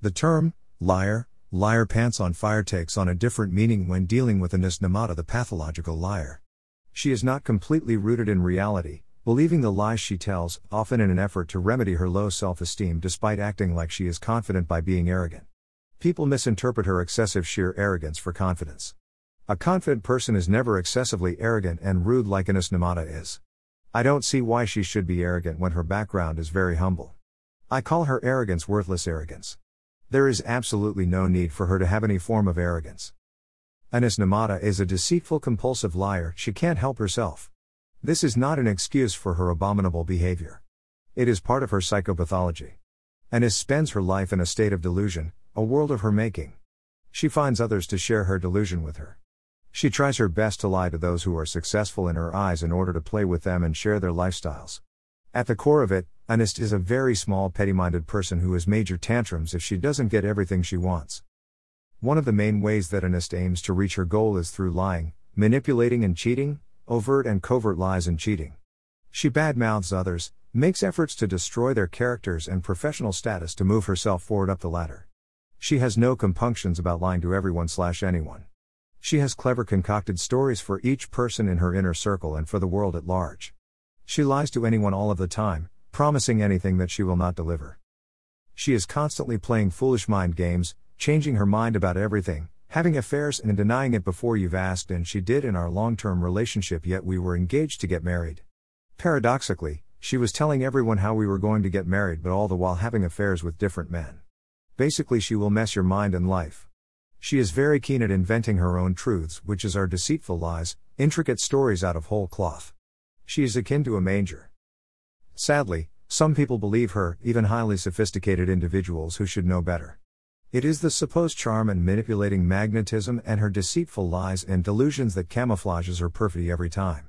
The term, liar, liar pants on fire takes on a different meaning when dealing with Anis Namata the pathological liar. She is not completely rooted in reality, believing the lies she tells, often in an effort to remedy her low self esteem despite acting like she is confident by being arrogant. People misinterpret her excessive sheer arrogance for confidence. A confident person is never excessively arrogant and rude like Anis Namata is. I don't see why she should be arrogant when her background is very humble. I call her arrogance worthless arrogance. There is absolutely no need for her to have any form of arrogance. Anis Namata is a deceitful compulsive liar, she can't help herself. This is not an excuse for her abominable behavior. It is part of her psychopathology. Anis spends her life in a state of delusion, a world of her making. She finds others to share her delusion with her. She tries her best to lie to those who are successful in her eyes in order to play with them and share their lifestyles. At the core of it, Anis is a very small petty minded person who has major tantrums if she doesn't get everything she wants. One of the main ways that Anis aims to reach her goal is through lying, manipulating, and cheating, overt and covert lies and cheating. She badmouths others, makes efforts to destroy their characters and professional status to move herself forward up the ladder. She has no compunctions about lying to everyone slash anyone. She has clever concocted stories for each person in her inner circle and for the world at large. She lies to anyone all of the time, promising anything that she will not deliver. She is constantly playing foolish mind games, changing her mind about everything, having affairs and denying it before you've asked, and she did in our long term relationship, yet we were engaged to get married. Paradoxically, she was telling everyone how we were going to get married, but all the while having affairs with different men. Basically, she will mess your mind and life. She is very keen at inventing her own truths, which is our deceitful lies, intricate stories out of whole cloth. She is akin to a manger. Sadly, some people believe her, even highly sophisticated individuals who should know better. It is the supposed charm and manipulating magnetism and her deceitful lies and delusions that camouflages her perfidy every time.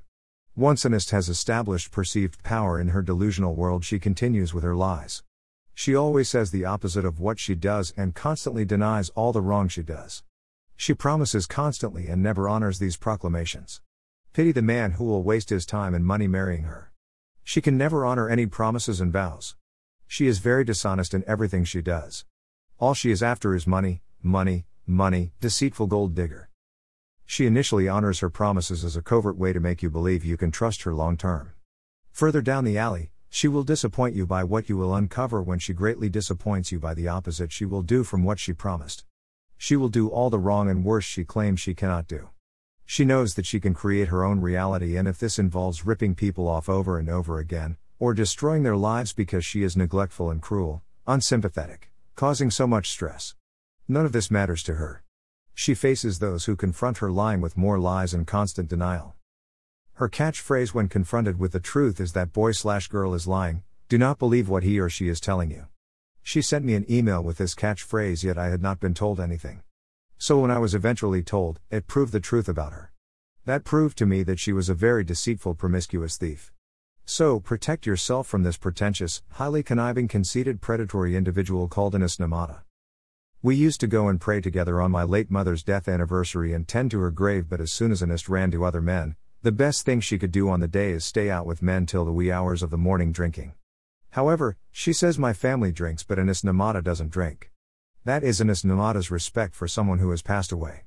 Once Anis has established perceived power in her delusional world, she continues with her lies. She always says the opposite of what she does and constantly denies all the wrong she does. She promises constantly and never honors these proclamations. Pity the man who will waste his time and money marrying her. She can never honor any promises and vows. She is very dishonest in everything she does. All she is after is money, money, money, deceitful gold digger. She initially honors her promises as a covert way to make you believe you can trust her long term. Further down the alley, she will disappoint you by what you will uncover when she greatly disappoints you by the opposite she will do from what she promised. She will do all the wrong and worse she claims she cannot do. She knows that she can create her own reality, and if this involves ripping people off over and over again, or destroying their lives because she is neglectful and cruel, unsympathetic, causing so much stress. None of this matters to her. She faces those who confront her lying with more lies and constant denial. Her catchphrase when confronted with the truth is that boy slash girl is lying, do not believe what he or she is telling you. She sent me an email with this catchphrase, yet I had not been told anything. So when I was eventually told, it proved the truth about her. That proved to me that she was a very deceitful, promiscuous thief. So, protect yourself from this pretentious, highly conniving, conceited, predatory individual called Anis Namata. We used to go and pray together on my late mother's death anniversary and tend to her grave, but as soon as Anis ran to other men, the best thing she could do on the day is stay out with men till the wee hours of the morning drinking. However, she says my family drinks, but Anis Namata doesn't drink. That is Anis Namata's respect for someone who has passed away.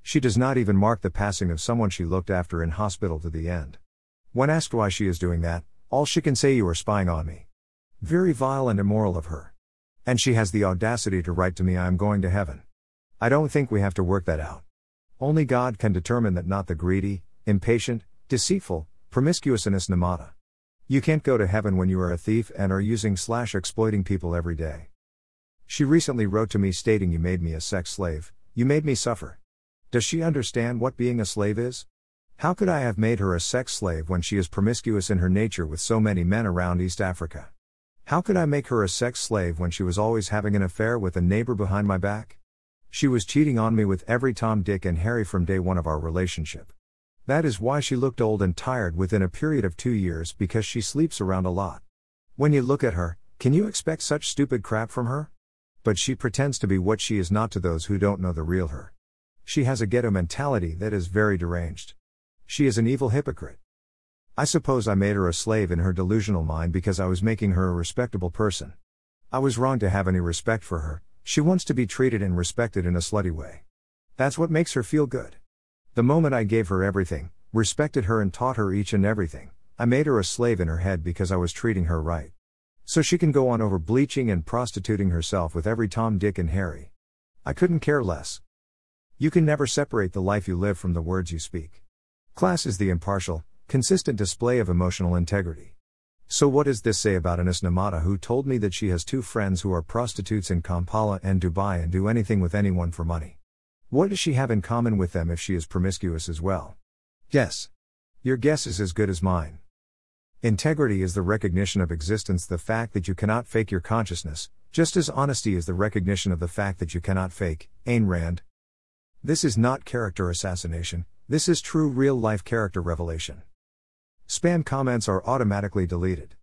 She does not even mark the passing of someone she looked after in hospital to the end. When asked why she is doing that, all she can say you are spying on me. Very vile and immoral of her. And she has the audacity to write to me I am going to heaven. I don't think we have to work that out. Only God can determine that not the greedy, impatient, deceitful, promiscuous Anis Namata. You can't go to heaven when you are a thief and are using slash exploiting people every day. She recently wrote to me stating, You made me a sex slave, you made me suffer. Does she understand what being a slave is? How could I have made her a sex slave when she is promiscuous in her nature with so many men around East Africa? How could I make her a sex slave when she was always having an affair with a neighbor behind my back? She was cheating on me with every Tom, Dick, and Harry from day one of our relationship. That is why she looked old and tired within a period of two years because she sleeps around a lot. When you look at her, can you expect such stupid crap from her? But she pretends to be what she is not to those who don't know the real her. She has a ghetto mentality that is very deranged. She is an evil hypocrite. I suppose I made her a slave in her delusional mind because I was making her a respectable person. I was wrong to have any respect for her, She wants to be treated and respected in a slutty way. That's what makes her feel good. The moment I gave her everything, respected her, and taught her each and everything, I made her a slave in her head because I was treating her right. So she can go on over bleaching and prostituting herself with every Tom, Dick, and Harry. I couldn't care less. You can never separate the life you live from the words you speak. Class is the impartial, consistent display of emotional integrity. So, what does this say about Anis Namata, who told me that she has two friends who are prostitutes in Kampala and Dubai and do anything with anyone for money? What does she have in common with them if she is promiscuous as well? Guess. Your guess is as good as mine. Integrity is the recognition of existence, the fact that you cannot fake your consciousness, just as honesty is the recognition of the fact that you cannot fake. Ayn Rand. This is not character assassination, this is true real life character revelation. Spam comments are automatically deleted.